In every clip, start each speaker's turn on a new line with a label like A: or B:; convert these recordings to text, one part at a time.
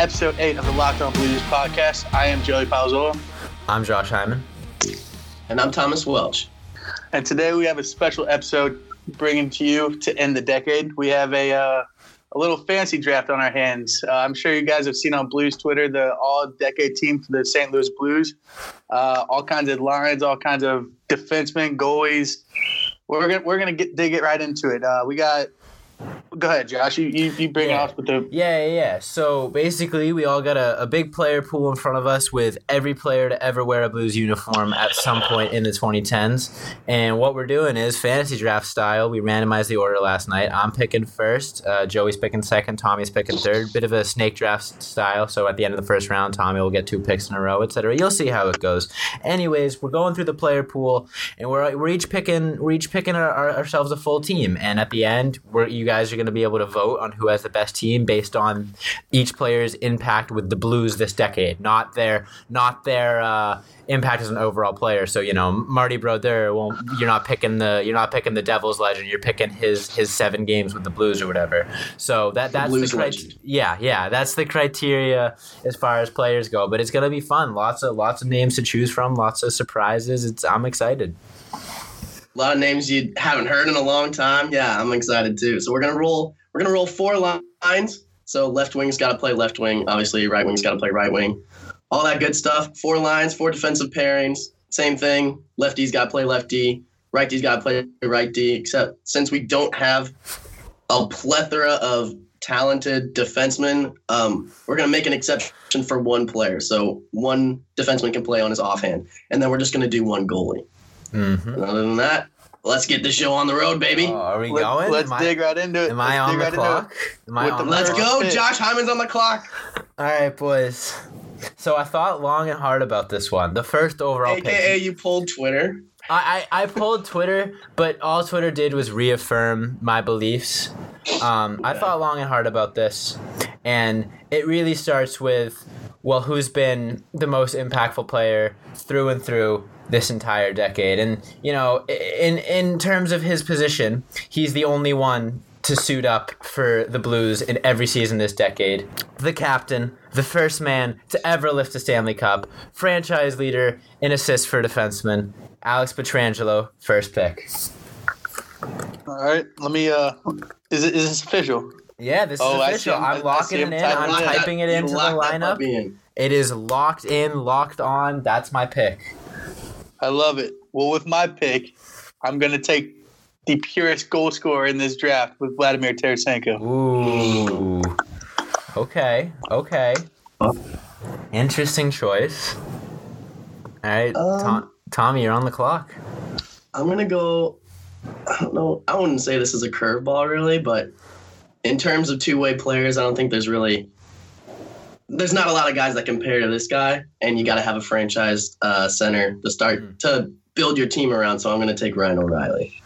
A: Welcome to episode eight of the Locked On Blues podcast. I am Joey Palzola,
B: I'm Josh Hyman.
C: And I'm Thomas Welch.
A: and today we have a special episode bringing to you to end the decade. We have a uh, a little fancy draft on our hands. Uh, I'm sure you guys have seen on Blues Twitter the all-decade team for the St. Louis Blues. Uh, all kinds of lines, all kinds of defensemen, goalies. We're gonna we're gonna get dig it right into it. Uh, we got. Go ahead, Josh. You you, you bring
B: Yeah.
A: off with the
B: Yeah, yeah, yeah. So basically, we all got a, a big player pool in front of us with every player to ever wear a Blues uniform at some point in the 2010s. And what we're doing is fantasy draft style. We randomized the order last night. I'm picking first. Uh, Joey's picking second. Tommy's picking third. Bit of a snake draft style. So at the end of the first round, Tommy will get two picks in a row, etc. You'll see how it goes. Anyways, we're going through the player pool, and we're, we're each picking we're each picking our, our, ourselves a full team. And at the end, we're, you guys are going to be able to vote on who has the best team based on each player's impact with the Blues this decade, not their not their uh, impact as an overall player. So you know, Marty Brodeur, well, you're not picking the you're not picking the Devils legend. You're picking his his seven games with the Blues or whatever. So that that's
C: Blues
B: the cri- yeah yeah that's the criteria as far as players go. But it's gonna be fun. Lots of lots of names to choose from. Lots of surprises. It's I'm excited.
C: A lot of names you haven't heard in a long time. Yeah, I'm excited too. So we're gonna roll. We're gonna roll four lines. So left wing's got to play left wing. Obviously, right wing's got to play right wing. All that good stuff. Four lines, four defensive pairings. Same thing. Lefty's got to play lefty. Righty's got to play right D. Except since we don't have a plethora of talented defensemen, um, we're gonna make an exception for one player. So one defenseman can play on his offhand, and then we're just gonna do one goalie.
B: Mm-hmm.
C: Other than that, let's get the show on the road, baby.
B: are we
A: Let,
B: going?
A: Let's
B: am I,
A: dig right into it.
B: am
A: Let's
B: I on the
A: right
B: clock? Am I
A: With
B: on
A: the
B: the
C: Let's go.
A: pick.
C: Josh Hyman's on the clock.
B: All right, boys. So I thought long and hard about this one. The first overall
C: AKA
B: pick.
C: you pulled Twitter.
B: I, I, I pulled Twitter, but all Twitter did was reaffirm my beliefs. Um, I thought long and hard about this, and it really starts with, well, who's been the most impactful player through and through this entire decade, and you know, in in terms of his position, he's the only one to suit up for the Blues in every season this decade. The captain, the first man to ever lift a Stanley Cup, franchise leader in assists for defensemen, Alex Pietrangelo, first pick.
A: All right, let me. Uh, is it is this official?
B: Yeah, this is
A: Oh,
B: official.
A: him- I- I
B: I'm locking it in. I'm typing it into the lineup. It is locked in, locked on. That's my pick.
A: I love it. Well, with my pick, I'm going to take the purest goal scorer in this draft with Vladimir Tarasenko.
B: Ooh. Okay. Okay. Interesting choice. All right,
C: Um,
B: Tom, Tommy, you're on the clock.
C: I'm gonna go. I don't know. I wouldn't say this is a curveball really, but in terms of two-way players, I don't think there's really. There's not a lot of guys that compare to this guy, and you got to have a franchise uh, center to start
B: Mm.
C: to build your team around. So I'm gonna take Ryan O'Reilly.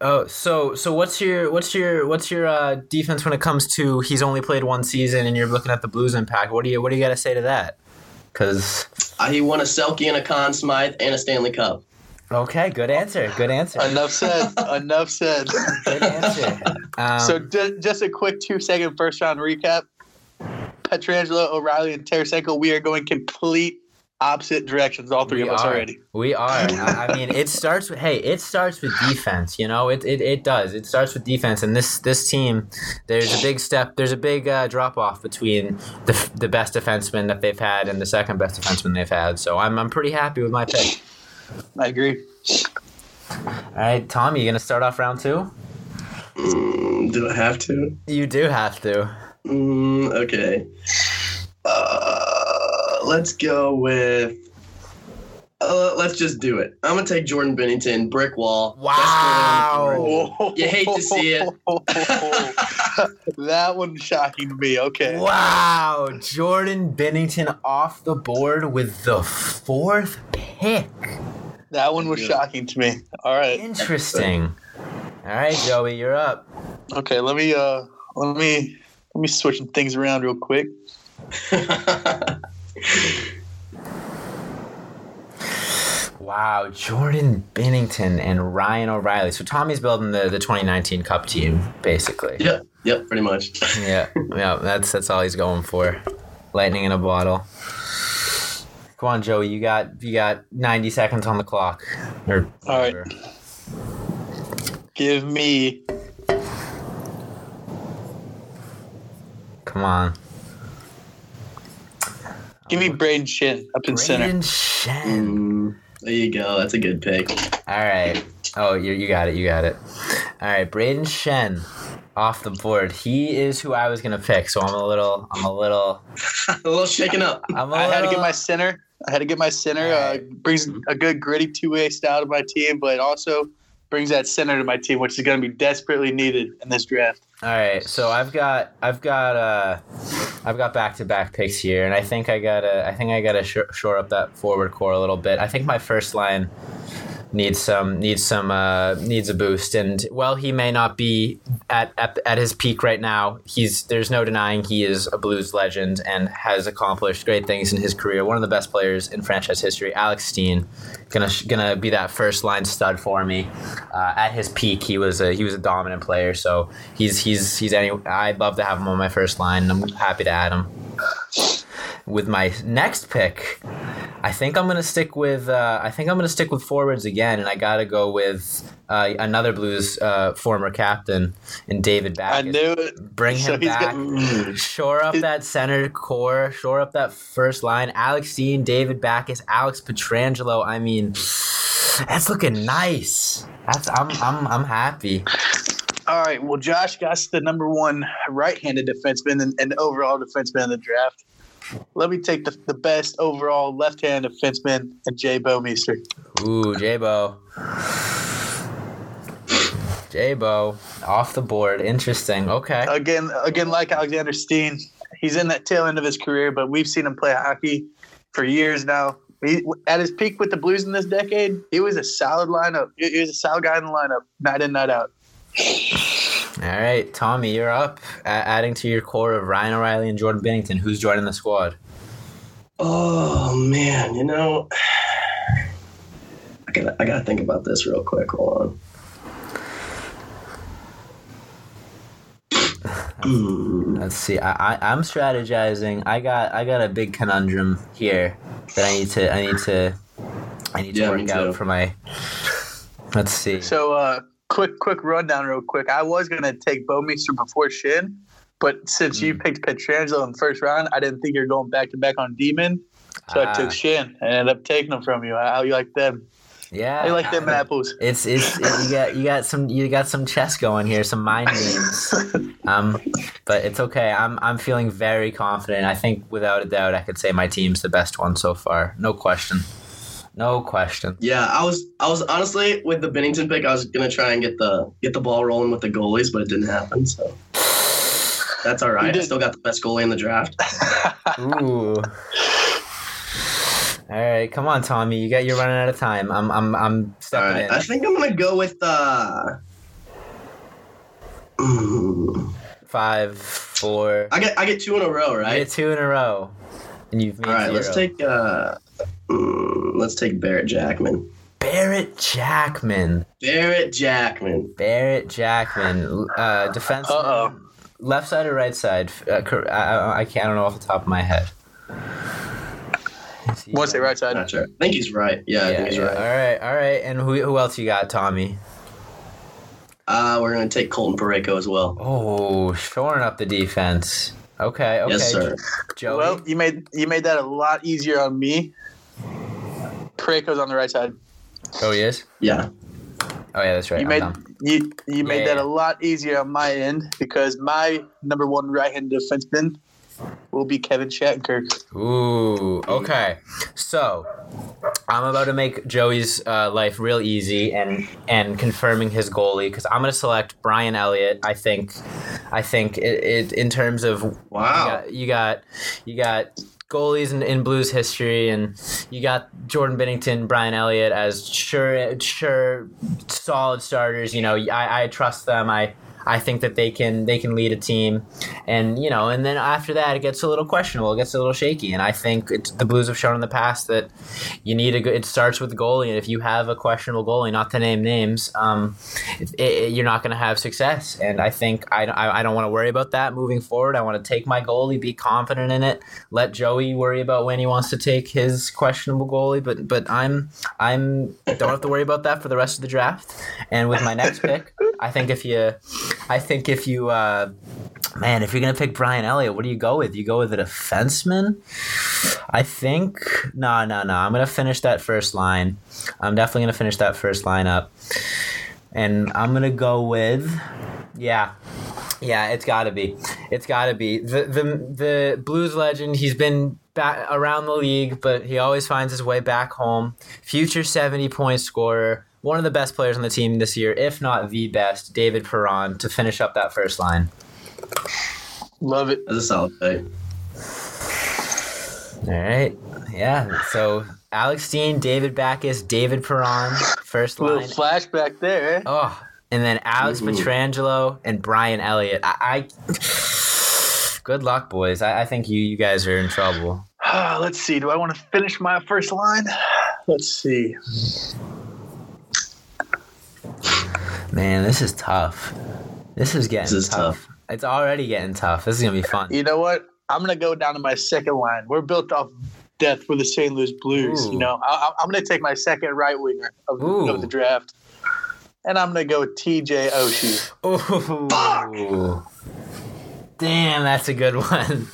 B: Oh, so so what's your what's your what's your uh, defense when it comes to he's only played one season and you're looking at the Blues impact? What do you what do you got to say to that? Because
C: Uh, he won a Selke and a Conn Smythe and a Stanley Cup.
B: okay, good answer, good answer,
A: Enough said. Enough said.
B: good answer. Um,
A: so, ju- just a quick two second first round recap. Pietrangelo, O'Reilly, and Tarasenko, we are going complete opposite directions, all three
B: We
A: of us
B: are.
A: already.
B: We are. I I mean, it starts with hey, it starts with defense. You know, it, it, it does. It starts with defense, and this this team, there's a big step. There's a big uh, drop off between the f- the best defenseman that they've had and the second best defenseman they've had. So I'm I'm pretty happy with my pick.
A: I agree.
B: All right, Tommy, you gonna start off round two?
C: Mm, do I have to?
B: You do have to.
C: Mm, okay. Uh, let's go with. Uh, let's just do it. I'm gonna take Jordan Binnington, brick wall. Best goalie on the board. You hate to see it.
A: that one's shocking to me. Okay.
B: Wow, Jordan Binnington off the board with the fourth pick.
A: That one was shocking to me. All right.
B: Interesting. All right, Joey, you're up.
A: Okay, let me uh let me let me switch some things around real quick.
B: Wow, Jordan Binnington and Ryan O'Reilly. So Tommy's building the, the 2019 Cup team, basically.
C: Yep, yep, pretty much.
B: Yeah, yeah, that's that's all he's going for. Lightning in a bottle. Come on, Joey. You got you got 90 seconds on the clock. Or
A: All right.
B: whatever.
A: Give me
B: Come on.
A: give me Brayden Schenn up in center.
B: Brayden Schenn.
C: Mm, there you go. That's a good pick.
B: All right. Oh, you, you got it. You got it. All right. Brayden Schenn off the board. He is who I was gonna pick. So I'm a little. I'm a little.
C: a little shaken up.
B: I'm a
A: I had to get my center. I had to get my center. Uh, brings a good gritty two way style to my team, but also brings that center to my team, which is going to be desperately needed in this draft.
B: All right, so I've got I've got uh I've got back to back picks here, and I think I gotta I think I gotta sh- shore up that forward core a little bit. I think my first line needs some needs some uh, needs a boost, and while he may not be at, at at his peak right now, he's there's no denying he is a Blues legend and has accomplished great things in his career. One of the best players in franchise history, Alex Steen, gonna gonna be that first line stud for me. Uh, at his peak, he was a he was a dominant player. So he's he's he's any. I'd love to have him on my first line, and I'm happy to add him. With my next pick, I think I'm gonna stick with uh, I think I'm gonna stick with forwards again, and I gotta go with uh, another Blues uh, former captain in David Backes.
A: I knew it.
B: Bring
A: So
B: him
A: he's
B: back.
A: got-
C: Mm.
B: Shore up that center core. Shore up that first line. Alex Steen, David Backes, Alex Pietrangelo. I mean, that's looking nice. That's I'm I'm I'm happy.
A: All right. Well, Josh got the number one right-handed defenseman and, and overall defenseman in the draft. Let me take the, the best overall left-handed defenseman and Jay Bouwmeester.
B: Ooh, Jay Bo. Jay Bo off the board. Interesting. Okay.
A: Again, again, like Alexander Steen, he's in that tail end of his career, but we've seen him play hockey for years now. He, at his peak with the Blues in this decade, he was a solid lineup. He was a solid guy in the lineup, night in, night out.
B: All right, Tommy, you're up. A- adding to your core of Ryan O'Reilly and Jordan Binnington. Who's joining the squad?
C: Oh man, you know, I gotta I gotta think about this real quick. Hold on.
B: Let's see. I, I I'm strategizing. I got I got a big conundrum here that I need to I need to I need to
C: Yeah,
B: work out for my. Let's see.
A: So, uh, quick, quick rundown, real quick. I was gonna take Bouwmeester before Schenn, but since you
B: Mm.
A: picked Pietrangelo in the first round, I didn't think you're going back to back on Demon, so I
B: Ah,
A: took Schenn and ended up taking them from you. How you like them?
B: yeah.
A: You like them apples?
B: It's it's it, you got you got some you got some chess going here, some mind games. Um, but it's okay. I'm I'm feeling very confident. I think without a doubt, I could say my team's the best one so far. No question. No question.
C: Yeah, I was I was honestly with the Binnington pick, I was gonna try and get the get the ball rolling with the goalies, but it didn't happen. So that's all right. I still got the best goalie in the draft.
B: Ooh. All right, come on, Tommy. You got you're running out of time. I'm I'm I'm stepping
C: right,
B: in.
C: I think I'm gonna go with uh. mm,
B: Five, four.
C: I get I get two in a row,
B: You
C: right?
B: get two in a row, and you've made
C: All right,
B: zero.
C: let's take uh, let's take Barrett Jackman.
B: Barrett Jackman.
C: Barrett Jackman.
B: Barrett Jackman, uh, defense.
A: Uh-oh.
B: Left side or right side? Uh, I, I, I can't. I don't know off the top of my head. Is he-
A: Want to say right side?
C: Not sure. I think he's right. Yeah, I
B: Yeah,
C: think he's
B: yeah.
C: right.
B: All right, all right. And who who else you got, Tommy?
C: Uh, we're gonna take Colton Parayko as well.
B: Oh, shoring up the defense. Okay, okay.
C: Yes, sir.
B: Joey.
A: Well, you made you made that a lot easier on me. Parayko's on the right side.
B: oh, he is.
C: Yeah.
B: Oh yeah, that's right.
A: You
B: I'm
A: made
B: dumb.
A: you you made
B: Yeah.
A: that a lot easier on my end because my number one right-handed defenseman will be Kevin Shattenkirk.
B: Ooh, okay. So, I'm about to make Joey's uh, life real easy and and confirming his goalie because I'm going to select Brian Elliott. I think, I think it, it in terms of
C: Wow.
B: you got you got, you got goalies in, in Blues history, and you got Jordan Binnington, Brian Elliott as sure sure solid starters. You know, I, I trust them. I I think that they can they can lead a team, and you know, and then after that it gets a little questionable, it gets a little shaky, and I think the Blues have shown in the past that you need a. It starts with the goalie, and if you have a questionable goalie, not to name names, um, it, it, you're not going to have success. And I think I, I, I don't want to worry about that moving forward. I want to take my goalie, be confident in it, let Joey worry about when he wants to take his questionable goalie, but but I'm I'm don't have to worry about that for the rest of the draft. And with my next pick, I think if you, I think if you, uh, man, if you're gonna pick Brian Elliott, what do you go with? You go with a defenseman. I think no, no, no. I'm gonna finish that first line. I'm definitely gonna finish that first line up, and I'm gonna go with, yeah. Yeah, it's got to be. It's got to be the the the Blues legend. He's been back around the league, but he always finds his way back home. Future seventy point scorer, one of the best players on the team this year, if not the best. David Perron to finish up that first line.
A: Love it.
C: That's a solid pick.
B: All right, yeah. So Alex Steen, David Backes, David Perron, first
A: A little flashback there. Eh?
B: Oh, and then Alex
C: Mhm.
B: Pietrangelo and Brian Elliott. I, I good luck, boys. I, I think you you guys are in trouble.
A: Ah, let's see. Do I want to finish my first line? Let's see.
B: Man, this is tough. This is getting
C: This is
B: tough. It's already getting tough. This is gonna be fun.
A: You know what? I'm gonna go down to my second line. We're built off death for the St. Louis Blues.
B: Ooh.
A: You know, I, I'm gonna take my second right winger of, of the draft, and I'm gonna go with T.J. Oshie.
B: Ooh. Damn, that's a good one.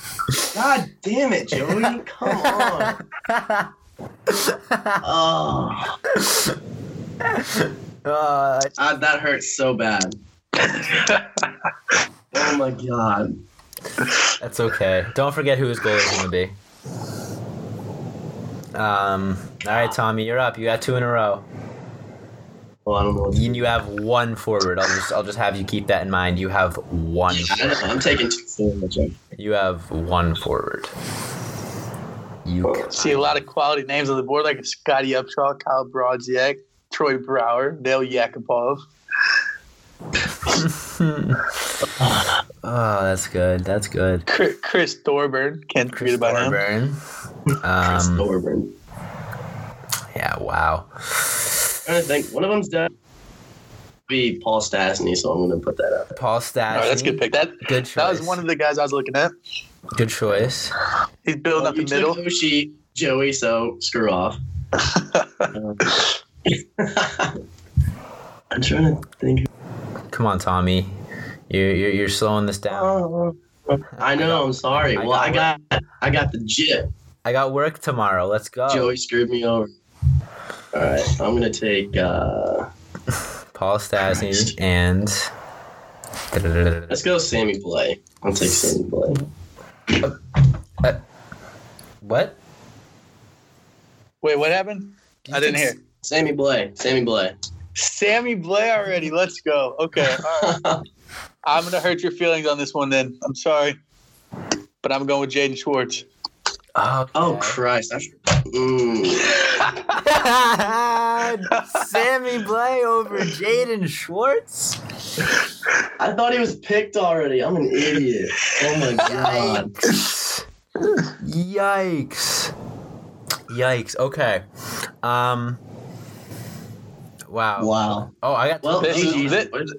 C: God damn it, Joey! Come on. Oh,
B: Uh,
C: ah, that hurts so bad. Oh my god.
B: that's okay. Don't forget who his goal is gonna be. Um. All right, Tommy, you're up. You got two in a row.
C: Well, I don't know.
B: You, you have one forward. I'll just I'll just have you keep that in mind. You have one.
C: I know, I'm taking two forwards.
B: You have one forward. You
A: See a lot of quality names on the board, like Scotty Upshall, Kyle Brodziak, Troy Brouwer, Dale Yakupov.
B: oh, that's good. That's good.
A: Chris, Chris Thorburn. Can't forget about him.
B: Thorburn.
C: Chris
B: Um,
C: Thorburn.
B: yeah. Wow.
C: trying to think. One of them's dead. Be Paul Stastny, so I'm gonna put that up.
B: Paul
A: All
B: Stastny.
A: right, that's a good pick. That
B: Good choice.
A: that was one of the guys I was looking at.
B: Good choice.
A: He's building
C: Well,
A: up
C: you
A: the middle.
C: took Oshie, Joey, so screw off. Um, I'm trying to think.
B: Come on, Tommy. You're you're, you're slowing this down.
C: I know. I'm sorry.
B: I
C: well, I
B: got
C: got I got the jip.
B: I got work tomorrow. Let's go.
C: Joey screwed me over. All right, I'm gonna take. uh
B: Paul Stastny
C: Christ.
B: and.
C: Let's go, Sammy Blais. I'll take Sammy Blais.
B: What?
A: Wait, what happened? I didn't hear.
C: Sammy Blais. Sammy Blais.
A: Sammy Blais already. Let's go. Okay. All right. I'm gonna hurt your feelings on this one. Then I'm sorry, but I'm going with Jaden Schwartz.
B: Okay.
C: oh Christ! I should, mm.
B: Sammy Blais over Jaden Schwartz.
C: I thought he was picked already. I'm an idiot. Oh my god.
B: Yikes. Yikes. Yikes. Okay. Um. Wow.
C: Wow.
B: Oh, I got.
C: Well,
A: This
C: this
A: is-
C: is,
A: this-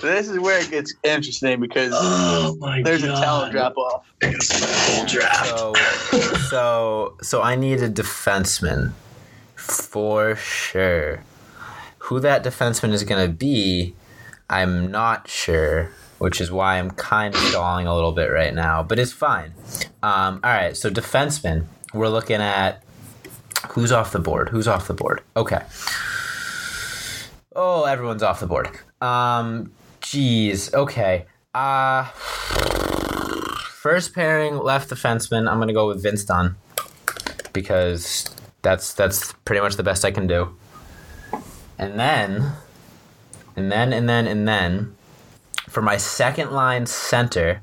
A: This is where it gets interesting because
C: oh my
A: there's
C: god.
A: a talent drop off.
C: Full draft.
B: So, so, so I need a defenseman for sure. Who that defenseman is going to be, I'm not sure, which is why I'm kind of stalling a little bit right now, but it's fine. Um, all right, so defenseman, we're looking at who's off the board. Who's off the board? Okay. Oh, everyone's off the board. Um, geez. Okay. Uh, first pairing left defenseman. I'm gonna go with Vince Dunn because that's that's pretty much the best I can do. And then, and then, and then, and then, for my second line center,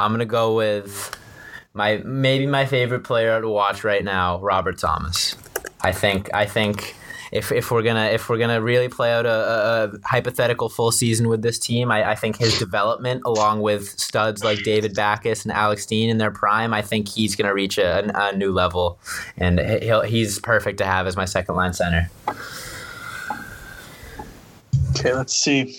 B: I'm gonna go with my maybe my favorite player to watch right now, Robert Thomas. I think I think if, if we're gonna if we're gonna really play out a, a, hypothetical full season with this team, I, I think his development, along with studs like David Backes and Alex Steen in their prime, I think he's gonna reach a, a new level, and he'll he's perfect to have as my second line center.
A: Okay, let's see.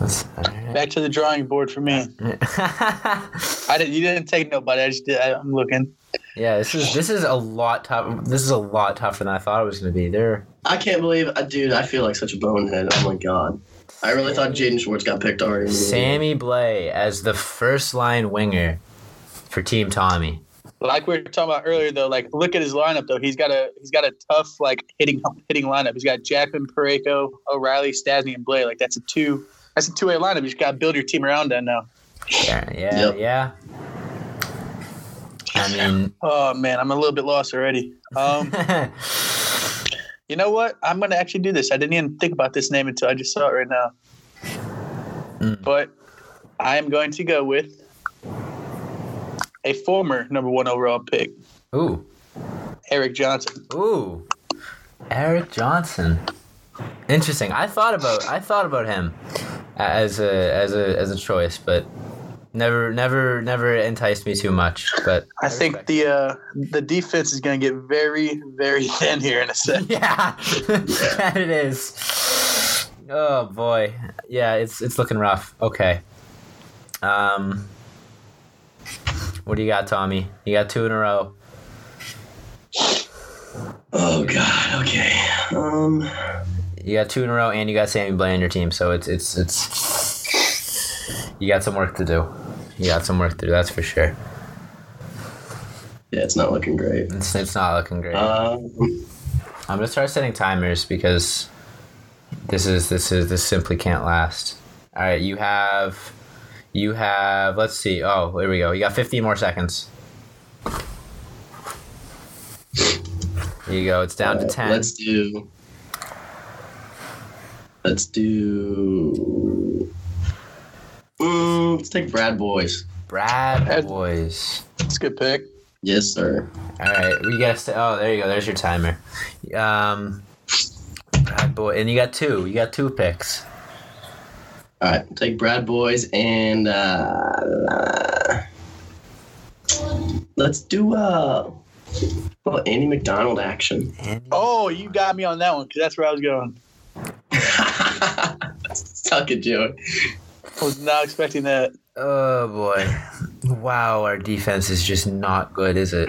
A: Back to the drawing board for me. I didn't. You didn't take nobody. I just did. I, I'm looking.
B: Yeah, this is this is a lot tough. This is a lot tougher than I thought it was going to be. There.
C: I can't believe, uh, dude. I feel like such a bonehead. Oh my god. I really thought Jaden Schwartz got picked already.
B: Sammy Blais as the first line winger for Team Tommy.
A: Like we were talking about earlier, though, like look at his lineup. Though he's got a he's got a tough like hitting hitting lineup. He's got Jackman, Parayko, O'Reilly, Stastny, and Blais. Like that's a two that's a two way lineup. You just got to build your team around that now.
B: Yeah, yeah, yep. yeah. I mean,
A: oh man, I'm a little bit lost already. Um, you know what? I'm gonna actually do this. I didn't even think about this name until I just saw it right now. Mm. But I am going to go with a former number one overall pick.
B: Ooh,
A: Erik Johnson.
B: Ooh, Erik Johnson. Interesting. I thought about I thought about him as a as a as a choice, but never never never enticed me too much. But
A: I, I think the uh, the defense is going to get very very thin here in a second.
B: yeah, that it is. Oh boy, yeah, it's it's looking rough. Okay. Um, what do you got, Tommy? You got two in a row.
C: Oh God. Okay. Um.
B: You got two in a row, and you got Sammy Blais on your team, so it's it's it's you got some work to do. You got some work to do. That's for sure.
C: Yeah, it's not looking great.
B: It's, it's not looking great. Um, I'm gonna start setting timers because this is this is this simply can't last. All right, you have you have let's see. Oh, there we go. You got 15 more seconds. Here you go. It's down to 10.
C: Let's do Let's do. Mm, let's take Brad Boyes.
B: Brad Boyes.
A: That's a good pick.
C: Yes, sir.
B: All right, we got. St- oh, there you go. There's your timer. Um, Brad Boy, and you got two. You got two picks.
C: All right, take Brad Boyes and uh, let's do uh, well, Andy McDonald action.
A: Andy. Oh, you got me on that one because that's where I was going.
C: Suck joke. Joey.
A: Was not expecting that.
B: Oh boy! Wow, our defense is just not good, is it?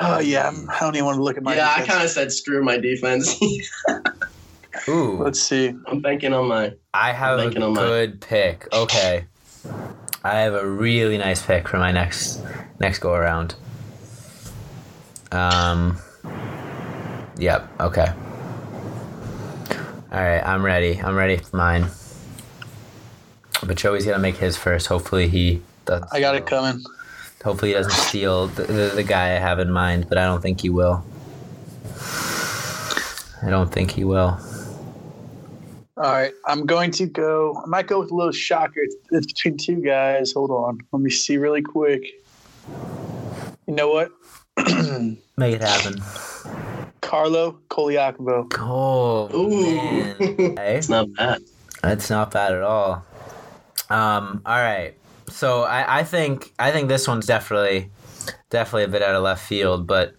A: Oh yeah, I'm, I do not even want to look at my.
C: Yeah, defense. I kind of said screw my defense.
B: Ooh,
A: let's see.
C: I'm banking on my.
B: I have a good my... pick. Okay, I have a really nice pick for my next next go around. Um. Yep. Okay. All right, I'm ready. I'm ready for mine. But Joey's gonna make his first. Hopefully he does.
A: I got it coming.
B: Hopefully he doesn't steal the, the, the guy I have in mind, but I don't think he will. I don't think he will.
A: All right, I'm going to go. I might go with a little shocker. It's, it's between two guys. Hold on, let me see really quick. You know what?
B: Make it happen.
A: Carlo Colaiacovo.
B: Oh,
C: Ooh. Hey? It's not bad.
B: It's not bad at all. Um, all right. So I, I think I think this one's definitely definitely a bit out of left field, but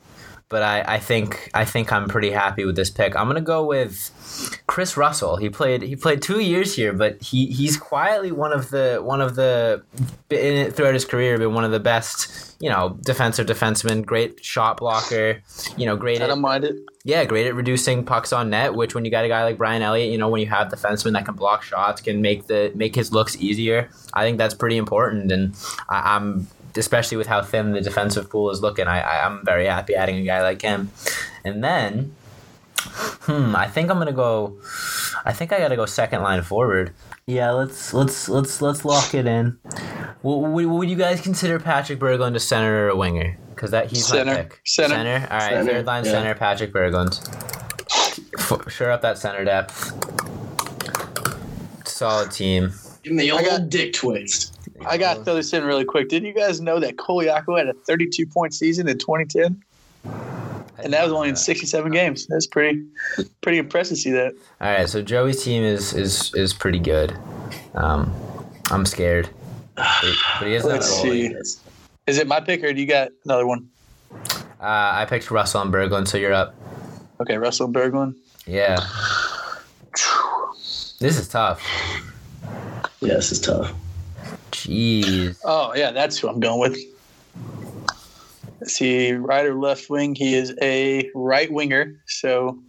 B: but I, I think I think I'm pretty happy with this pick. I'm gonna go with Chris Russell. He played he played two years here, but he, he's quietly one of the one of the in, throughout his career been one of the best you know, defensive defenseman, great shot blocker, you know, great.
A: I don't mind it.
B: Yeah, great at reducing pucks on net. Which, when you got a guy like Brian Elliott, you know, when you have defensemen that can block shots, can make the make his looks easier. I think that's pretty important, and I, am especially with how thin the defensive pool is looking. I, I I'm very happy adding a guy like him, and then, hmm, I think I'm gonna go. I think I gotta go second line forward. Yeah, let's let's let's let's lock it in. Would, would you guys consider Patrick Berglund a center or a winger? Because that he's
A: center.
B: my pick.
A: Center.
B: Center. All right, center. third line yeah. center, Patrick Berglund. Sure up that center depth. Solid team.
C: Give me the old got, dick twist.
A: I got to throw this in really quick. Did you guys know that Colaiacovo had a 32 point season in 2010? and that was only in 67 games. That's pretty, pretty impressive to see that.
B: All right, so Joey's team is is is pretty good. Um, I'm scared, but he, but he is
A: Let's see. Is it my pick or do you got another one?
B: Uh, I picked Russell and Berglund, so you're up.
A: Okay, Russell and Berglund.
B: Yeah. This is tough.
C: Yeah, this is tough.
B: Jeez.
A: Oh yeah, that's who I'm going with. Let's see, right or left wing. He is a right winger. So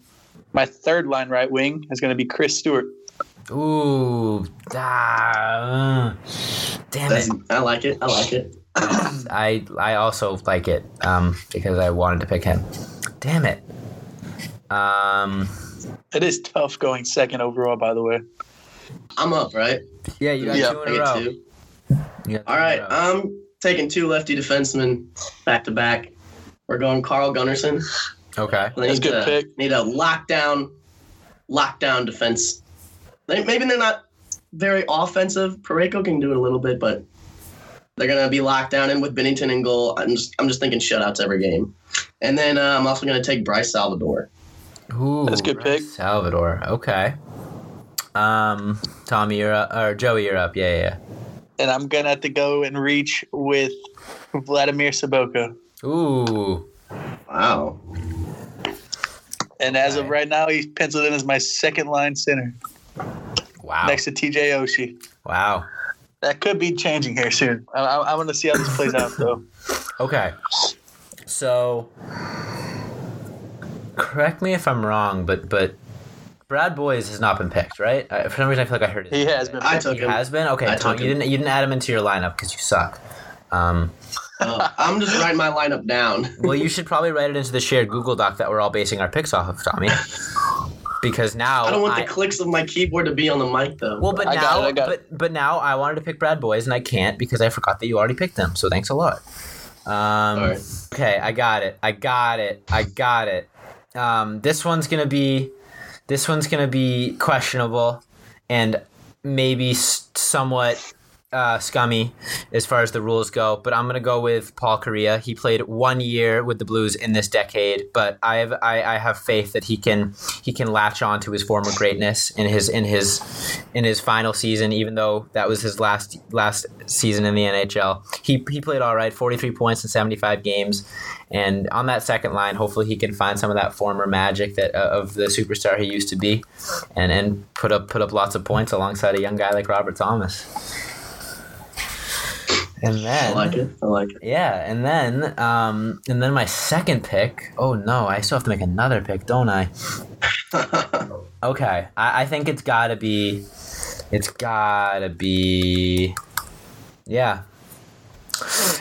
A: my third line right wing is going to be Chris Stewart.
B: Ooh. Ah, uh, damn
C: That's,
B: it.
C: I like it. I like it.
B: I I also like it um, because I wanted to pick him. Damn it. Um.
A: It is tough going second overall, by the way.
C: I'm up, right?
B: Yeah, you got
A: Yeah,
B: two
C: I
B: in a
C: get
B: row.
C: two.
B: You
C: All right,
B: row.
C: I'm taking two lefty defensemen back to back. We're going Carl Gunnarsson.
B: okay.
A: That's a
C: need
A: good
C: to-
A: pick.
C: Need a lockdown, lockdown defense. Maybe they're not very offensive. Parayko can do it a little bit, but they're gonna be locked down. And with Binnington in goal, I'm just I'm just thinking shutouts every game. And then uh, I'm also gonna take Bryce Salvador.
B: Ooh,
A: That's a good pick.
B: Salvador. Okay. Um, Tommy, you're up, or Joey, you're up. Yeah, yeah.
A: And I'm going to have to go and reach with Vladimir Sobotka.
B: yeah. Ooh.
C: Wow.
A: And as of right now, he's penciled in as my second line center
B: Wow.
A: next to TJ Oshie.
B: Wow.
A: That could be changing here soon. I, I, I want to see how this plays out, though.
B: Okay. So, correct me if I'm wrong, but but Brad Boyes has not been picked, right? I, for some reason, I feel like I heard it.
A: He has been.
C: I
A: picked.
C: took
B: He
C: him.
B: has been. Okay,
C: I
B: Tom, you
C: him.
B: didn't you didn't add him into your lineup because you suck. Um,
C: Uh, I'm just writing my lineup down.
B: well, you should probably write it into the shared Google Doc that we're all basing our picks off of, Tommy. Because now
C: I don't want
B: I-
C: the clicks of my keyboard to be on the mic though.
B: Well, but
A: I got
B: now,
A: it, I got
B: but but now I wanted to pick Brad Boyes and I can't because I forgot that you already picked them. So thanks a lot. Um,
C: All right.
B: Okay, I got it. I got it. I got it. Um, this one's gonna be, this one's gonna be questionable, and maybe somewhat uh, scummy as far as the rules go. But I'm gonna go with Paul Kariya. He played one year with the Blues in this decade, but I have I, I have faith that he can he can latch on to his former greatness in his in his in his final season. Even though that was his last last season in the NHL, he he played all right, 43 points in 75 games. And on that second line, hopefully he can find some of that former magic that uh, of the superstar he used to be, and and put up put up lots of points alongside a young guy like Robert Thomas. And then I
C: like it. I like it.
B: yeah, and then, um, and then my second pick. Oh no, I still have to make another pick, don't I? Okay, I, I think it's gotta be, it's gotta be, yeah.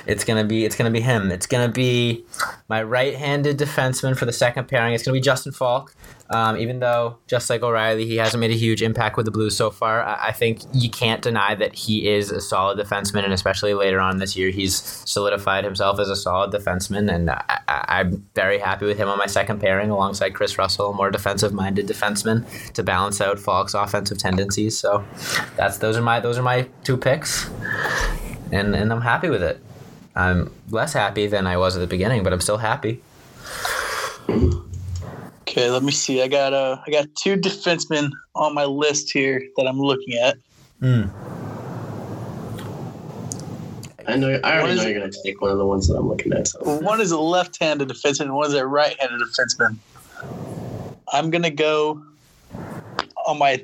B: It's gonna be, it's gonna be him. It's gonna be my right-handed defenseman for the second pairing. It's gonna be Justin Faulk. Um, even though, just like O'Reilly, he hasn't made a huge impact with the Blues so far, I, I think you can't deny that he is a solid defenseman, and especially later on this year, he's solidified himself as a solid defenseman, and I, I'm very happy with him on my second pairing alongside Chris Russell, a more defensive-minded defenseman, to balance out Faulk's offensive tendencies. So, that's those are my those are my two picks, and and I'm happy with it. I'm less happy than I was at the beginning, but I'm still happy.
A: Okay, let me see. I got uh, I got two defensemen on my list here that I'm looking at.
B: Mm.
C: I know. I already know you're gonna take one of the ones that I'm looking at. So.
A: One is a left-handed defenseman, and one is a right-handed defenseman. I'm gonna go on my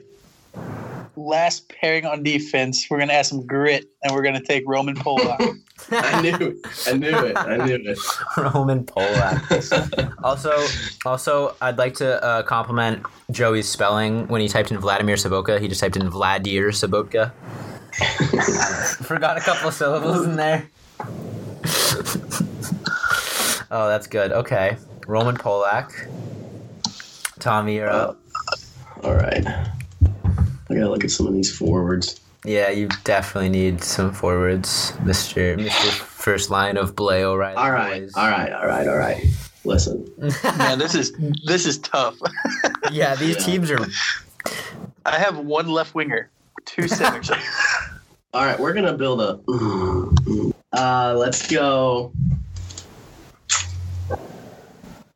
A: last pairing on defense. We're gonna add some grit, and we're gonna take Roman Polak.
C: I knew. I knew it. I knew it.
B: Roman Polak. also, also, I'd like to uh, compliment Joey's spelling when he typed in Vladimir Sobotka. He just typed in Vladir Saboka. Forgot a couple of syllables in there. oh, that's good. Okay, Roman Polak. Tommy, you're up.
C: All right. I gotta look at some of these forwards.
B: Yeah, you definitely need some forwards, Mister Mister First Line of Blais O'Reilly.
C: All right.
B: boys.
C: All right. All right. All right. Listen.
A: Man, this is this is tough.
B: yeah, these
C: Yeah.
B: teams are
A: I have one left winger, two centers.
C: All right. We're gonna build a. Uh, let's go.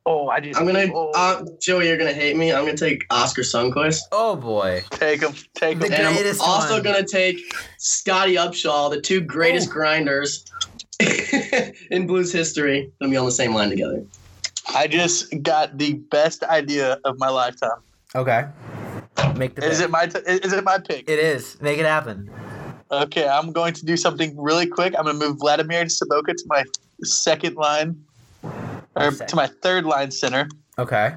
A: Oh, I just
C: I'm gonna,
A: oh,
C: uh, Joey, you're gonna hate me. I'm gonna take Oskar Sundqvist.
B: Oh boy.
A: take him, take
B: The
A: him.
C: And I'm also
B: one.
C: gonna take Scotty Upshall, the two greatest
B: Oh.
C: grinders in Blues history. Gonna be on the same line together.
A: I just got the best idea of my lifetime.
B: Okay. Make the
A: Is
B: pick.
A: it my? T- is it my pick?
B: It is. Make it happen.
A: Okay, I'm going to do something really quick. I'm going to move Vladimir Sobotka to my second line, or to my third line center.
B: Okay.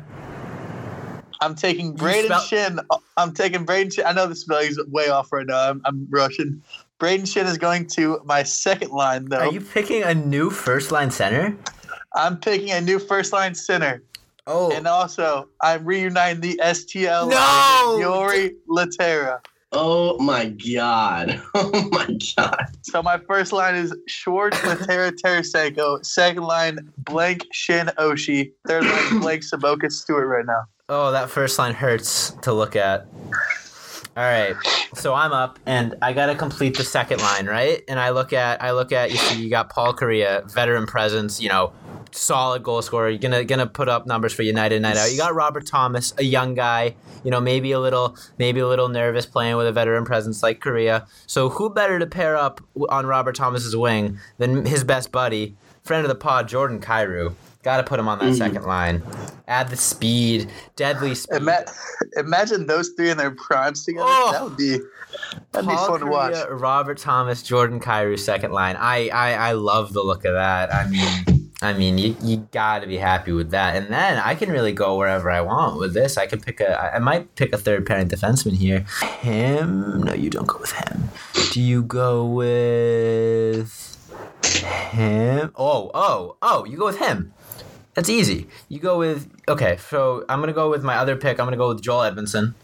A: I'm taking Braden
B: spell-
A: Shin. I'm taking Brayden Schenn. I know the spelling is way off right now. I'm, I'm rushing. Brayden Schenn is going to my second line, though.
B: Are you picking a new first line center?
A: I'm picking a new first line center.
B: Oh.
A: And also, I'm reuniting the STL
B: No!
A: Jori Lehtera.
C: Oh my god. Oh my god.
A: So my first line is Schwartz, Lehtera, Tarasenko. Second line, blank Schenn Oshie. Third line, blank Sobotka Stewart right now.
B: Oh, that first line hurts to look at. All right, so I'm up, and I gotta complete the second line, right? And I look at, I look at, you see, you got Paul Kariya, veteran presence, you know, solid goal scorer. You're gonna gonna put up numbers for United night out. You got Robert Thomas, a young guy, you know, maybe a little, maybe a little nervous playing with a veteran presence like Kariya. So who better to pair up on Robert Thomas's wing than his best buddy, friend of the pod, Jordan Kyrou? Got to put him on that
C: Mm.
B: second line. Add the speed, deadly speed.
A: Ima- imagine those three in their primes together.
B: Oh.
A: That would be that'd be
B: Paul
A: fun to watch.
B: Robert Thomas, Jordan Kyrou, second line. I, I I love the look of that. I mean, I mean, you, you got to be happy with that. And then I can really go wherever I want with this. I can pick a, I might pick a third pairing defenseman here. Him? No, you don't go with him. Do you go with him? Oh, oh, oh! You go with him. That's easy. You go with okay. So I'm gonna go with my other pick. I'm gonna go with Joel Edmundson,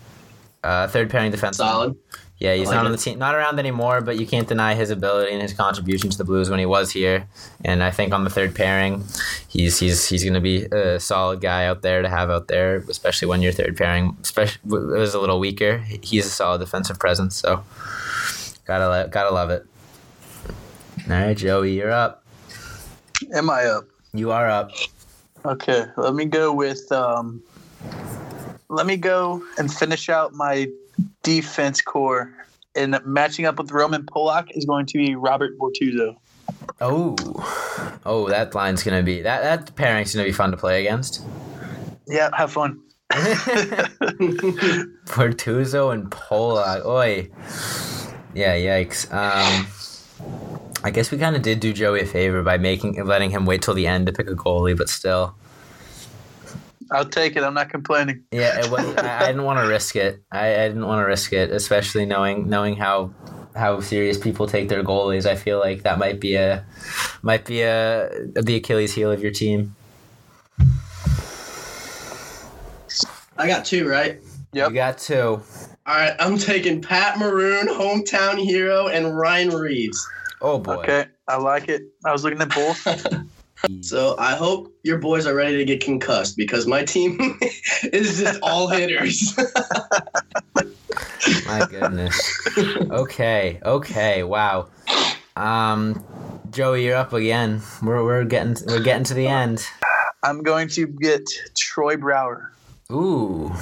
B: uh, third pairing defenseman.
C: Solid.
B: Yeah, he's
C: like
B: not on the team, not around anymore, but you can't deny his ability and his contribution to the Blues when he was here. And I think on the third pairing, he's he's he's going to be a solid guy out there to have out there, especially when your third pairing especially is a little weaker. He's a solid defensive presence, so gotta lo- gotta love it. All right, Joey, you're up.
A: Am I up?
B: You are up.
A: Okay, let me go with. Um, let me go and finish out my defense core. And matching up with Roman Polak is going to be Robert Bortuzzo.
B: Oh, oh, that line's gonna be that that pairing's gonna be fun to play against.
A: Yeah, have fun.
B: Bortuzzo and Polak. Oi. Yeah, yikes. Um, I guess we kind of did do Joey a favor by making letting him wait till the end to pick a goalie, but still,
A: I'll take it. I'm not complaining.
B: yeah, it was, I, I didn't want to risk it. I, I didn't want to risk it, especially knowing knowing how how serious people take their goalies. I feel like that might be a might be a the Achilles heel of your team.
C: I got two, right?
A: Yep.
B: You got two.
C: All right, I'm taking Pat Maroon, hometown hero, and Ryan Reaves.
B: Oh boy.
A: Okay, I like it. I was looking at both.
C: So I hope your boys are ready to get concussed because my team is just all hitters.
B: My goodness. okay. Okay. Wow. Um, Joey, you're up again. We're, we're getting we're getting to the end.
A: I'm going to get Troy Brouwer.
B: Ooh.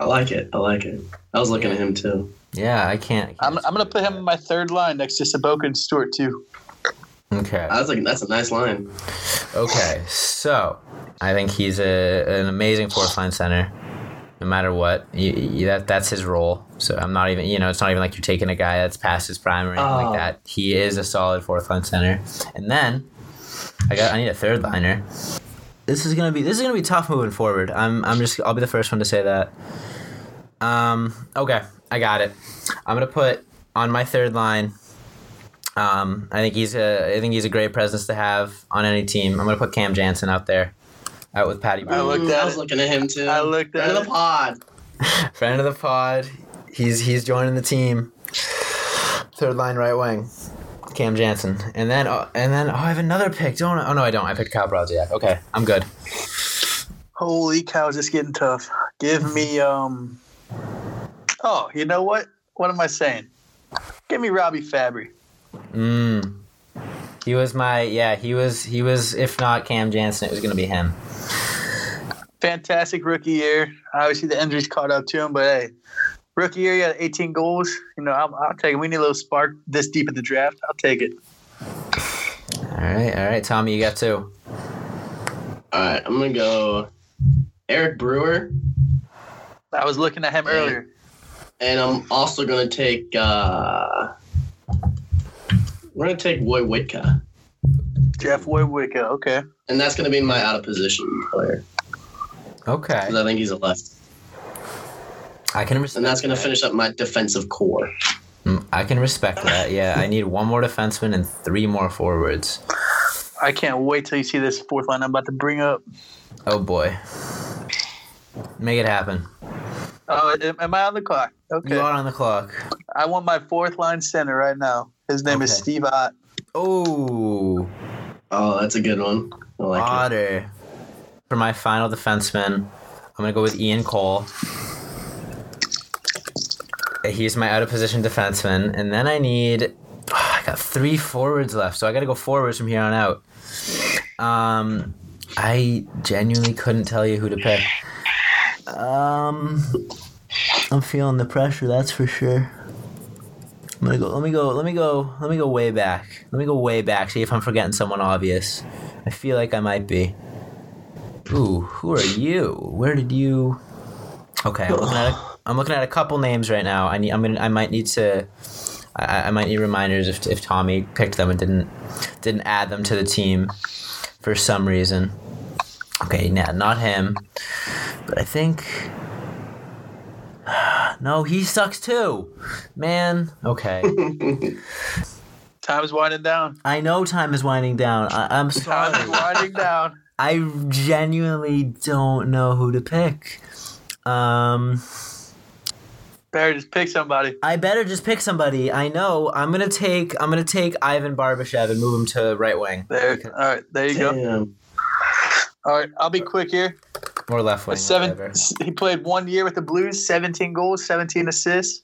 C: I like it. I like it. I was looking at him too.
B: Yeah, I can't.
A: I'm, I'm going to put him in my third line next to Sobotka and Stewart, too.
B: Okay.
C: I was like, that's a nice line.
B: Okay. So, I think he's a an amazing fourth line center. No matter what, you, you, that that's his role. So I'm not even, you know, it's not even like you're taking a guy that's past his prime or anything
C: Oh.
B: like that. He is a solid fourth line center. And then I got I need a third liner. This is gonna be this is gonna be tough moving forward. I'm I'm just I'll be the first one to say that. Um. Okay, I got it. I'm gonna put on my third line. Um, I think he's a I think he's a great presence to have on any team. I'm gonna put Cam Janssen out there, out with Patty.
A: I looked at
C: I was
A: it.
C: looking at him too.
A: I looked at
C: Friend of the pod.
B: friend of the pod. He's he's joining the team. Third line right wing, Cam Janssen, and then oh, and then oh, I have another pick. Don't I? oh no I don't. I picked Kyle Brodziak. Okay, I'm good.
A: Holy cow, it's just getting tough. Give me, um, oh, you know what? What am I saying? Give me Robbie Fabbri.
B: Mm. He was my yeah. He was he was if not Cam Janssen, it was gonna be him.
A: fantastic rookie year. Obviously, the injuries caught up to him, but hey, rookie year, he had 18 goals. You know, I'll, I'll take it. We need a little spark this deep in the draft. I'll take it.
B: All right, all right, Tommy, you got two.
C: All right, I'm gonna go Eric Brewer,
A: I was looking at him earlier.
C: and I'm also gonna take. uh We're gonna take Roy Witka,
A: Jeff Woodwick. Okay.
C: and that's gonna be my out of position player
B: Okay,
C: because I think he's a left,
B: I can respect.
C: and that's gonna
B: that.
C: finish up my defensive core.
B: Mm, I can respect that. Yeah, I need one more defenseman and three more forwards.
A: I can't wait till you see this fourth line I'm about to bring up.
B: Oh boy, make it happen.
A: Oh, am- am I on the clock? Okay.
B: You are on the clock.
A: I want my fourth line center right now. His name is
B: Okay.
A: Steve Ott.
B: Oh,
C: Oh, that's a good one. I like it.
B: Otter. For my final defenseman, I'm gonna go with Ian Cole. He's my out of position defenseman, and then I need. I got three forwards left, so I got to go forwards from here on out. Um, I genuinely couldn't tell you who to pick. Um, I'm feeling the pressure. That's for sure. I'm gonna go. Let me go. Let me go. Let me go way back. Let me go way back. See if I'm forgetting someone obvious. I feel like I might be. Ooh, who are you? Where did you? Okay, I'm looking at a, I'm looking at a couple names right now. I need. I'm gonna. I might need to. I, I might need reminders if, if Tommy picked them and didn't didn't add them to the team for some reason. Okay, nah, not him. But I think. No, he sucks too. Man, okay.
A: time is winding down.
B: I know time is winding down. I, I'm
A: Time's
B: sorry.
A: winding down.
B: I genuinely don't know who to pick. Um,
A: Better just pick somebody.
B: I better just pick somebody. I know. I'm gonna take. I'm gonna take Ivan Barbashev and move him to right wing
A: There. All right. There you go. All right. I'll be quick here.
B: Or left wing.
A: Seven. He played one year with the Blues. 17 goals, 17 assists,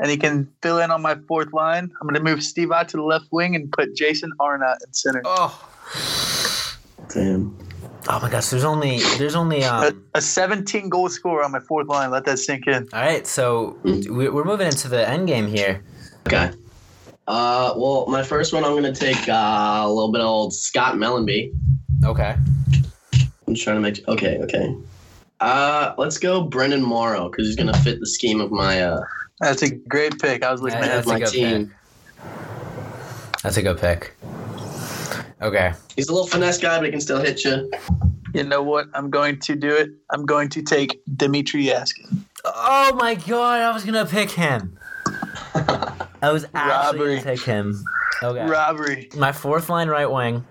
A: and he can fill in on my fourth line. I'm going to move Steve out to the left wing and put Jason Arnott in center.
B: Oh.
C: Damn.
B: Oh my gosh. There's only. There's only.
A: A,
B: Um.
A: a 17 goal scorer on my fourth line. Let that sink in.
B: All right. So we- we're moving into the end game here.
C: Okay. Uh, well, my first one, I'm gonna take uh, a little bit of old Scott Mellanby.
B: Okay.
C: I'm just trying to make. Okay, okay. Uh, let's go Brenden Morrow because he's gonna fit the scheme of my uh
A: That's a great pick. I was looking
B: Yeah,
A: at
B: that's
C: my team.
B: pick. That's a good pick. Okay.
C: He's a little finesse guy, but he can still hit you.
A: You know what? I'm going to do it. I'm going to take Dmitrij Jaskin.
B: Oh my god! I was gonna pick him. I was actually
A: Robbery.
B: gonna pick him. Okay.
A: Robbery.
B: my fourth line right wing.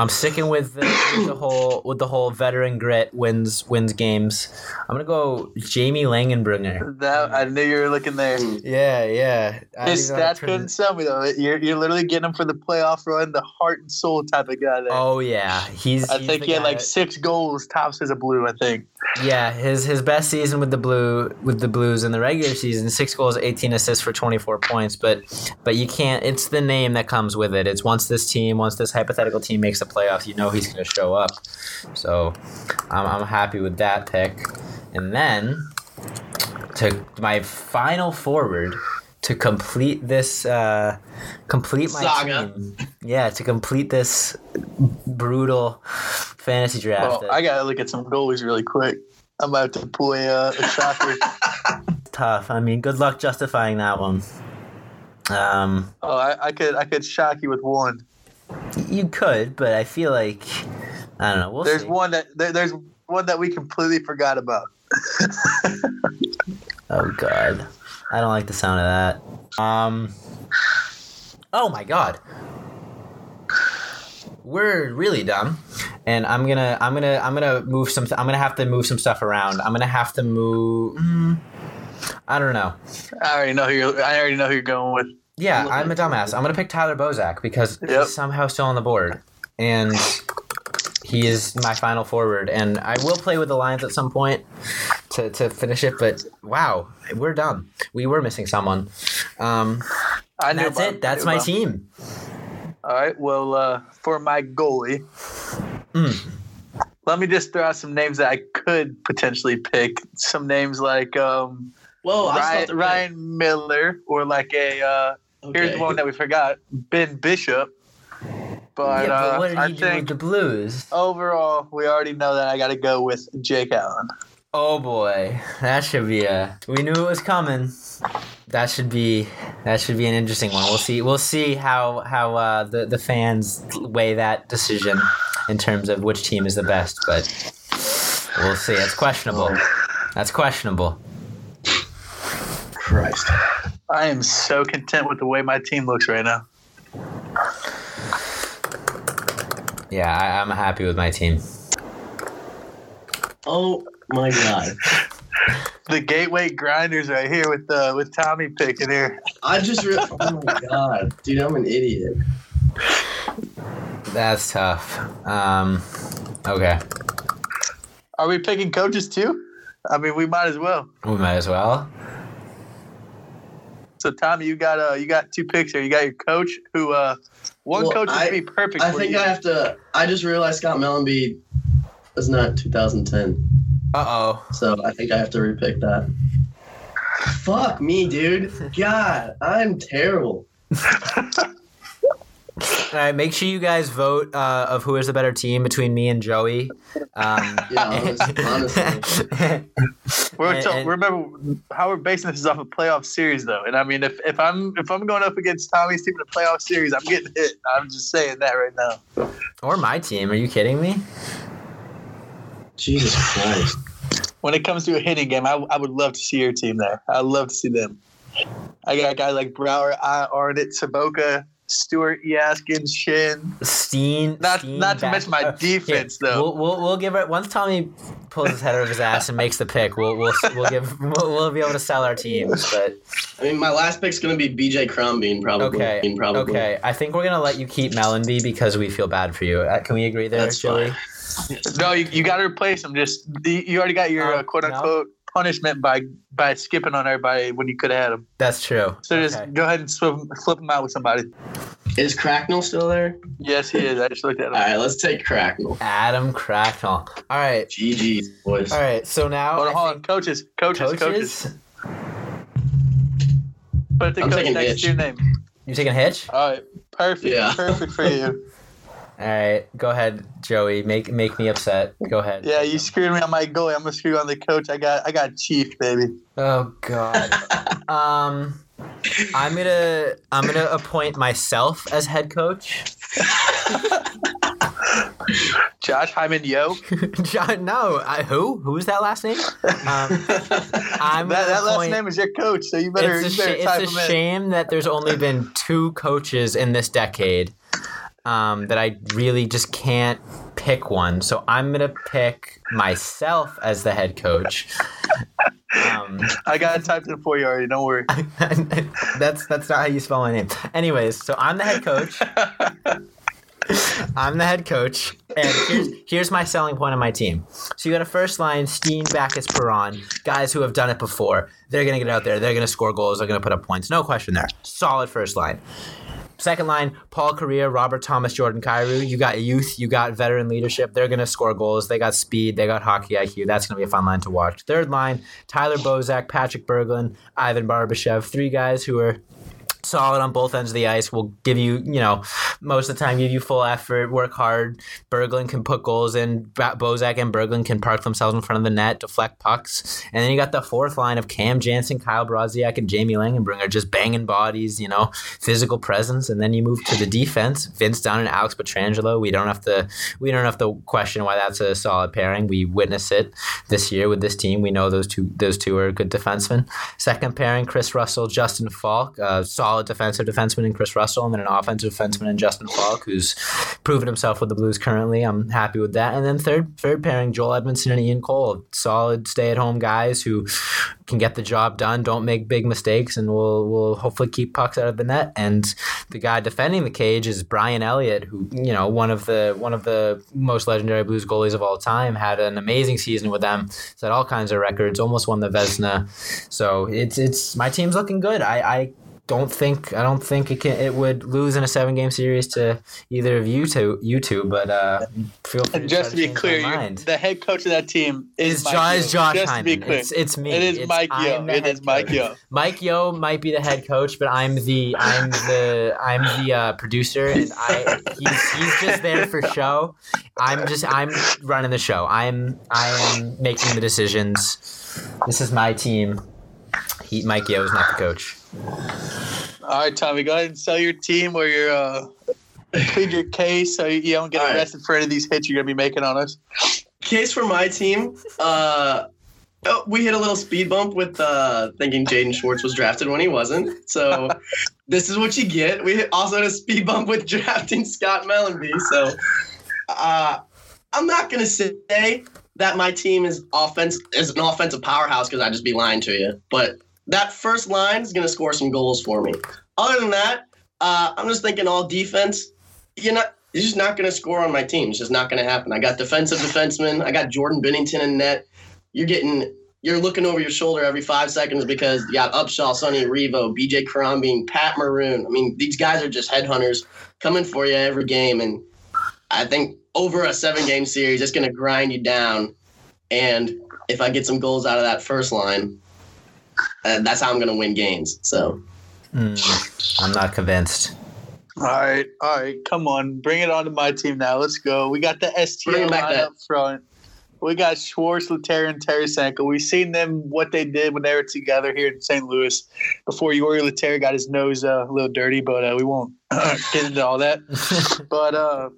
B: I'm sticking with the, with the whole with the whole veteran grit wins wins games. I'm gonna go Jamie Langenbrunner.
A: That I knew you were looking there.
B: Yeah, yeah.
A: His stats couldn't sell me though. You're, you're literally getting him for the playoff run, the heart and soul type of guy there.
B: Oh yeah, he's.
A: I
B: he's
A: think he had like
B: that-
A: six goals tops as a blue. I think.
B: Yeah, his his best season with the blue with the Blues in the regular season, six goals, eighteen assists for twenty four points. But but you can't. It's the name that comes with it. It's once this team, once this hypothetical team makes the playoffs, you know he's going to show up. So I'm I'm happy with that pick. And then to my final forward to complete this uh, complete my
C: Saga.
B: team. Yeah, to complete this brutal fantasy draft.
A: Well, I gotta look at some goalies really quick. I'm about to pull a, uh, a shocker.
B: tough. I mean, good luck justifying that one. Um,
A: oh, I, I could I could shock you with one.
B: You could, but I feel like I don't know. We'll
A: There's
B: see.
A: one that there, there's one that we completely forgot about.
B: Oh God, I don't like the sound of that. Um. Oh my God. We're really dumb, and I'm gonna, I'm gonna, I'm gonna move some. I'm gonna have to move some stuff around. I'm gonna have to move. mm, I don't know.
A: I already know who you're. I already know who you're going with.
B: Yeah, I'm a dumbass. I'm gonna pick Tyler Bozak because
A: Yep.
B: he's somehow still on the board, and he is my final forward. And I will play with the Lions at some point to, to finish it. But wow, we're done. We were missing someone. Um,
A: I knew
B: that's
A: about-
B: it. That's my
A: about-
B: team.
A: All right. Well, uh, for my goalie,
B: Mm.
A: let me just throw out some names that I could potentially pick. Some names like um,
C: Whoa, I was
A: Ryan,
C: to
A: Ryan Miller or like a uh,
C: Okay.
A: here's one that we forgot, Ben Bishop. But,
B: yeah,
A: uh,
B: but what did
A: I
B: he do with
A: think
B: the Blues?
A: overall we already know that I got to go with Jake Allen.
B: Oh boy, that should be a. We knew it was coming. That should be that should be an interesting one. We'll see. We'll see how how uh, the the fans weigh that decision in terms of which team is the best. But we'll see. It's questionable. That's questionable.
C: Christ.
A: I am so content with the way my team looks right now.
B: Yeah, I, I'm happy with my team.
C: Oh my god.
A: The gateway grinders right here with uh, with Tommy picking here.
C: I just re- oh my god, dude, I'm an idiot.
B: That's tough. Um, okay,
A: Are we picking coaches too? I mean, we might as well.
B: we might as well.
A: So Tommy, you got uh, you got two picks here. You got your coach, who uh, one
C: Well,
A: coach
C: I-
A: would be perfect.
C: I
A: for
C: think
A: you.
C: I have to. I just realized Scott Mellanby was not 2010,
B: Uh oh.
C: so I think I have to repick that. Fuck me, dude. God, I'm terrible.
B: All right, make sure you guys vote uh, of who is the better team between me and Joey. Um,
C: Yeah, honestly.
A: We're
B: And-
A: so-
B: and-
A: remember how we're basing this is off a playoff series though, and I mean if, if I'm if I'm going up against Tommy's team in a playoff series, I'm getting hit. I'm just saying that right now.
B: or my team. Are you kidding me?
C: Jesus Christ.
A: When it comes to a hitting game, I, I would love to see your team there. I'd love to see them. I got guys like Brouwer, I, Arnott, Sobotka, Stewart, Jaskins, Schenn.
B: Steen.
A: Not
B: Steen
A: not to
B: back-
A: mention my defense
B: here,
A: though.
B: We'll, we'll we'll give it once Tommy pulls his head out of his ass and makes the pick. We'll we'll we'll give we'll, we'll be able to sell our teams. But
C: I mean, my last pick's gonna be BJ Crombeen, probably.
B: okay,
C: Bean, probably.
B: okay. I think we're gonna let you keep Mellanby because we feel bad for you. Uh, Can we agree there,
C: That's
B: Joey?
A: No, you, you got to replace him. Just you you already got your uh, quote
B: no?
A: Unquote punishment by by skipping on everybody when you could have had him.
B: That's true.
A: So just go ahead and flip, flip him out with somebody.
C: Is Cracknell still there?
A: Yes, he is. I just looked at him.
C: All right, let's take Cracknell.
B: Adam Cracknell. All right.
C: GG's, boys.
B: All right. So now
A: Hold
B: I
A: on, hold on. Coaches, coaches, coaches.
B: coaches.
A: Put the
C: I'm
A: coach
C: taking
A: next
C: Hitch.
A: to your name.
B: You taking a hitch?
A: All right, perfect,
C: Yeah.
A: perfect for you.
B: All right. Go ahead, Joey. Make make me upset. Go ahead.
A: Yeah, you screwed me on my goalie. I'm gonna screw you on the coach. I got, I got Chief, baby.
B: Oh God. um, I'm gonna I'm gonna appoint myself as head coach.
A: Josh Hyman, yo.
B: John, no, I, who? Who's that last name? Um, I'm
A: that that last name is your coach, so you better,
B: it's a,
A: you better
B: sh- it's a shame that there's only been two coaches in this decade um, that I really just can't pick one. So I'm gonna pick myself as the head coach. Um,
A: I got it typed in for you already. Don't worry.
B: that's that's not how you spell my name. Anyways, so I'm the head coach. I'm the head coach, and here's, here's my selling point on my team. So you got a first line, Steen, Backes, Perron, guys who have done it before. They're gonna get out there. They're gonna score goals. They're gonna put up points. No question there. Solid first line. Second line, Paul Kariya, Robert Thomas, Jordan Kyrou. You got youth, you got veteran leadership. They're going to score goals. They got speed, they got hockey IQ. That's going to be a fun line to watch. Third line, Tyler Bozak, Patrick Berglund, Ivan Barbashev. Three guys who are solid on both ends of the ice. Will give you, you know, most of the time give you full effort, work hard. Berglund can put goals in. Bozak and Berglund can park themselves in front of the net, deflect pucks. And then you got the fourth line of Cam Janssen, Kyle Brodziak, and Jamie Langenbrunner just banging bodies, you know, physical presence. And then you move to the defense, Vince Dunn and Alex Pietrangelo. We don't have to we don't have to question why that's a solid pairing. We witness it this year with this team. We know those two those two are good defensemen. Second pairing, Chris Russell, Justin Faulk, uh, solid defensive defenseman in Chris Russell, and then an offensive defenseman in Justin Faulk, who's proven himself with the Blues currently. I'm happy with that. And then third third pairing, Joel Edmundson and Ian Cole, solid stay at home guys who can get the job done, don't make big mistakes, and will will hopefully keep pucks out of the net. And the guy defending the cage is Brian Elliott, who you know one of the one of the most legendary Blues goalies of all time, had an amazing season with them, set all kinds of records, almost won the Vezina. So it's it's my team's looking good. I. I don't think I don't think it can it would lose in a seven game series to either of you two you two, but uh, feel free.
A: And
B: to
A: just to
B: try
A: be clear, the head coach of that team is
B: Is
A: Mike
B: is Josh
A: Just to be clear,
B: It's, it's me.
A: it is
B: It's-
A: Mike Yo. It is Mike
B: coach.
A: Yo.
B: Mike Yo might be the head coach, but I'm the I'm the I'm the uh, producer, and I he's he's just there for show. I'm just I'm running the show. I'm I am making the decisions. This is my team. He, Mike Yo is not the coach.
A: All right, Tommy, go ahead and sell your team or your uh, plead your case so you don't get
C: All right.
A: arrested for any of these hits you're gonna be making on us.
C: Case for my team. Uh, oh, we hit a little speed bump with uh, thinking Jaden Schwartz was drafted when he wasn't. So this is what you get. We also had a speed bump with drafting Scott Mellanby. So uh, I'm not gonna say that my team is offense is an offensive powerhouse because I'd just be lying to you. But that first line is gonna score some goals for me. Other than that, uh, I'm just thinking all defense. You're not. You're just not gonna score on my team. It's just not gonna happen. I got defensive defensemen. I got Jordan Binnington in net. You're getting. You're looking over your shoulder every five seconds because you got Upshall, Sonny Revo, BJ Crombeen, Pat Maroon. I mean, these guys are just headhunters coming for you every game, and I think over a seven game series, it's gonna grind you down. And if I get some goals out of that first line, uh, that's how I'm gonna win games. So
B: Hmm, I'm not convinced.
A: All right, all right, come on, bring it on to my team now. Let's go. We got the
C: Bring
A: STL
C: it back
A: line up front. We got Schwartz, Lehtera, and Tarasenko. We've seen them what they did when they were together here in St. Louis before Jori Lehtera got his nose uh, a little dirty, but uh, we won't get into all that. But uh,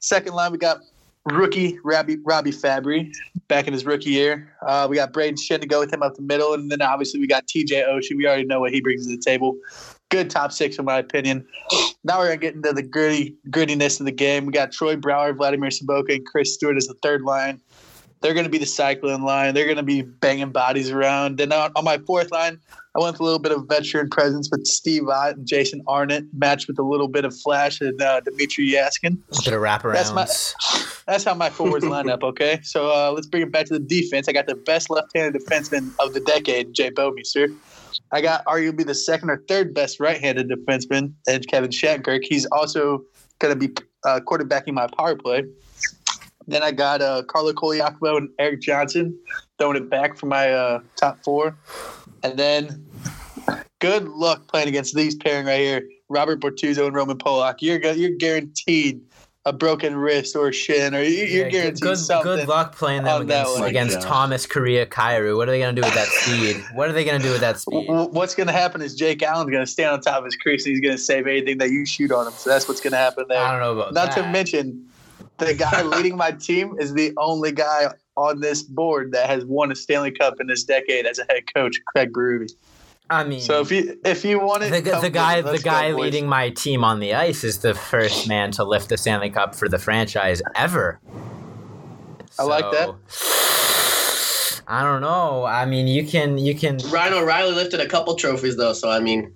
A: second line, we got rookie Robbie, Robbie Fabbri back in his rookie year. Uh, we got Brayden Schenn to go with him up the middle, and then obviously we got TJ Oshie. We already know what he brings to the table. Good top six, in my opinion. Now we're gonna get into the gritty grittiness of the game. We got Troy Brouwer, Vladimir Sobotka, and Chris Stewart as the third line. They're gonna be the cycling line. They're gonna be banging bodies around. Then on, on my fourth line, I went with a little bit of veteran presence with Steve Ott and Jason Arnott, matched with a little bit of flash and uh, Dmitrij Jaskin.
B: A bit of wraparounds.
A: That's my- That's how my forwards line up, okay? So uh, let's bring it back to the defense. I got the best left-handed defenseman of the decade, Jay Bouwmeester. I got arguably the second or third best right-handed defenseman, and Kevin Shattenkirk. He's also going to be uh, quarterbacking my power play. Then I got uh, Carlo Colaiacovo and Erik Johnson throwing it back for my uh, top four. And then good luck playing against these pairing right here, Robert Bortuzzo and Roman Polak. You're go- you're guaranteed a broken wrist or shin, or you- you're
B: Yeah,
A: guaranteed
B: good,
A: something.
B: good luck playing them
A: on that
B: against, against
C: my God.
B: Thomas Kariya Kyrou. What are they going to do with that speed? What are they going to do with that speed?
A: What's going to happen is Jake Allen's going to stand on top of his crease and he's going to save anything that you shoot on him. So that's what's going to happen there.
B: I don't know about that.
A: Not
B: that.
A: to mention, the guy leading my team is the only guy on this board that has won a Stanley Cup in this decade as a head coach, Craig Berube.
B: I mean,
A: So if you if you wanted
B: the, the guy
A: it.
B: the
A: Let's go,
B: guy leading my team on the ice is the first man to lift the Stanley Cup for the franchise ever.
A: I like that.
B: I don't know. I mean, you can you can
C: Ryan O'Reilly lifted a couple trophies though, so I mean,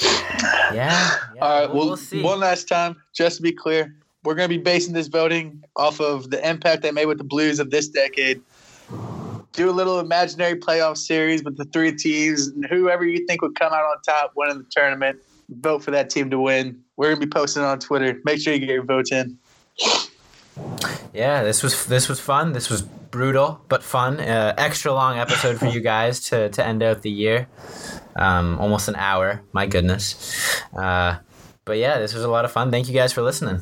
B: yeah. yeah
A: All right.
B: we'll,
A: Well,
B: we'll see.
A: one last time, just to be clear, we're going to be basing this voting off of the impact they made with the Blues of this decade. Do a little imaginary playoff series with the three teams, and whoever you think would come out on top, winning the tournament. Vote for that team to win. We're to be posting on Twitter. Make sure you get your votes in.
B: Yeah, this was this was fun. This was brutal but fun. Uh, extra long episode for you guys to to end out the year. Um, almost an hour. My goodness. Uh, but yeah, this was a lot of fun. Thank you guys for listening.